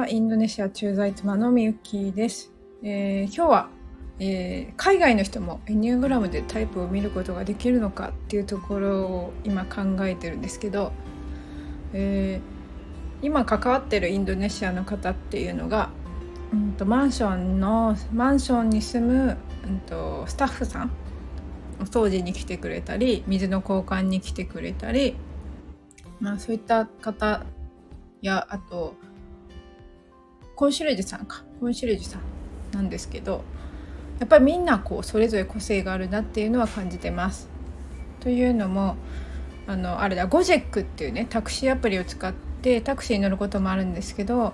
は。インドネシア駐在妻のみゆきです。えー、今日は、えー、海外の人もエニューグラムでタイプを見ることができるのかっていうところを今考えてるんですけど、えー、今関わってるインドネシアの方っていうのが、うんと、マンションのマンションに住む、うんとスタッフさんお掃除に来てくれたり水の交換に来てくれたり、まあ、そういった方やあとコンシェルジュさんかコンシェルジュさんなんですけどやっぱりみんなこうそれぞれ個性があるなっていうのは感じてます。というのもあのあれだゴジェックっていうねタクシーアプリを使ってタクシーに乗ることもあるんですけど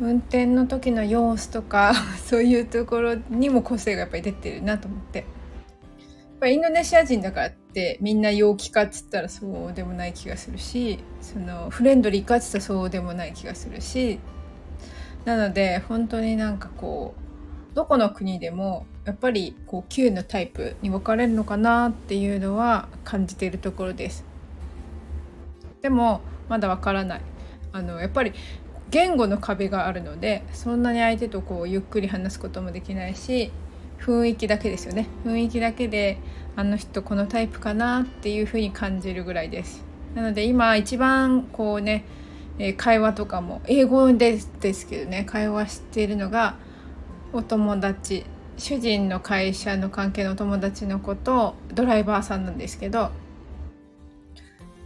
運転の時の様子とか そういうところにも個性がやっぱり出てるなと思って。やっぱインドネシア人だからってみんな陽気かっつったらそうでもない気がするしそのフレンドリーかっつったらそうでもない気がするしなので本当になんかこうどこの国でもやっぱりこう Q のタイプに分かれるのかなっていうのは感じているところです。でもまだわからない。あのやっぱり言語の壁があるのでそんなに相手とこうゆっくり話すこともできないし雰囲気だけですよね。雰囲気だけであの人このタイプかなっていうふうに感じるぐらいです。なので今一番こうね会話とかも英語ですですけどね会話しているのがお友達主人の会社の関係のお友達の子とドライバーさんなんですけど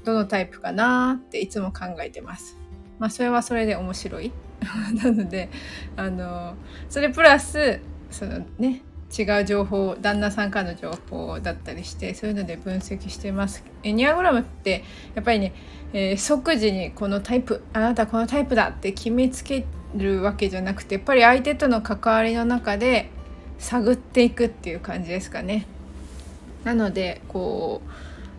どのタイプかなっていつも考えてます。まあそれはそれで面白い。なのであのそれプラスそのね違う情報旦那さんからの情報だったりしてそういうので分析してます。エニアグラムってやっぱりね、えー、即時にこのタイプあなたこのタイプだって決めつけるわけじゃなくてやっぱり相手との関わりの中で探っていくっていう感じですかね。なのでこう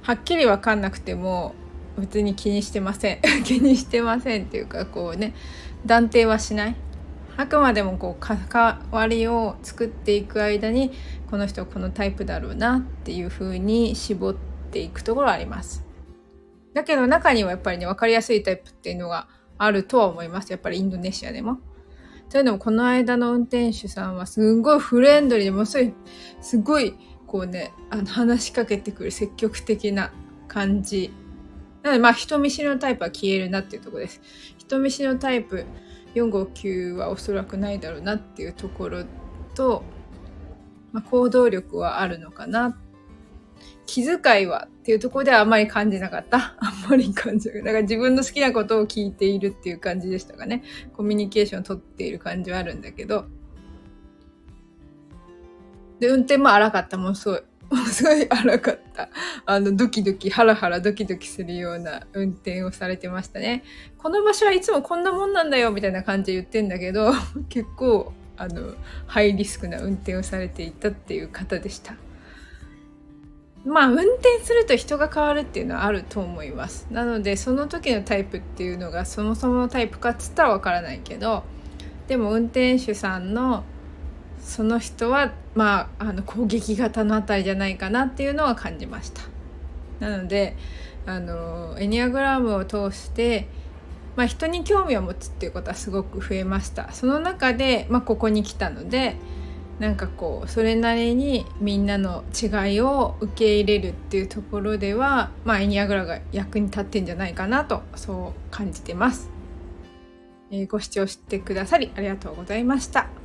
はっきり分かんなくても別に気にしてません。気にしてませんっていうかこうね断定はしない。あくまでもこう関わりを作っていく間にこの人はこのタイプだろうなっていう風に絞っていくところあります。だけど中にはやっぱりね分かりやすいタイプっていうのがあるとは思いますやっぱりインドネシアでも。というのもこの間の運転手さんはすんごいフレンドリーでもすごいすごいこうねあの話しかけてくる積極的な感じなのでまあ人見知りのタイプは消えるなっていうところです。人見知りのタイプ459はおそらくないだろうなっていうところと、まあ、行動力はあるのかな気遣いはっていうところではあまり感じなかった。あんまり感じなかった。だから自分の好きなことを聞いているっていう感じでしたかね。コミュニケーションをとっている感じはあるんだけど。で、運転も荒かった。もうすごい。すごい荒かった。あの、ドキドキ、ハラハラドキドキするような運転をされてましたね。この場所はいつもこんなもんなんだよ、みたいな感じで言ってんだけど、結構、あの、ハイリスクな運転をされていたっていう方でした。まあ、運転すると人が変わるっていうのはあると思います。なので、その時のタイプっていうのがそもそものタイプかっつったらわからないけど、でも運転手さんのその人はまああの攻撃型のあたりじゃないかなっていうのは感じました。なのであのエニアグラムを通してまあ、人に興味を持つっていうことはすごく増えました。その中で、まあ、ここに来たのでなんかこうそれなりにみんなの違いを受け入れるっていうところでは、まあ、エニアグラが役に立ってんじゃないかなとそう感じてます、えー、ご視聴してくださりありがとうございました。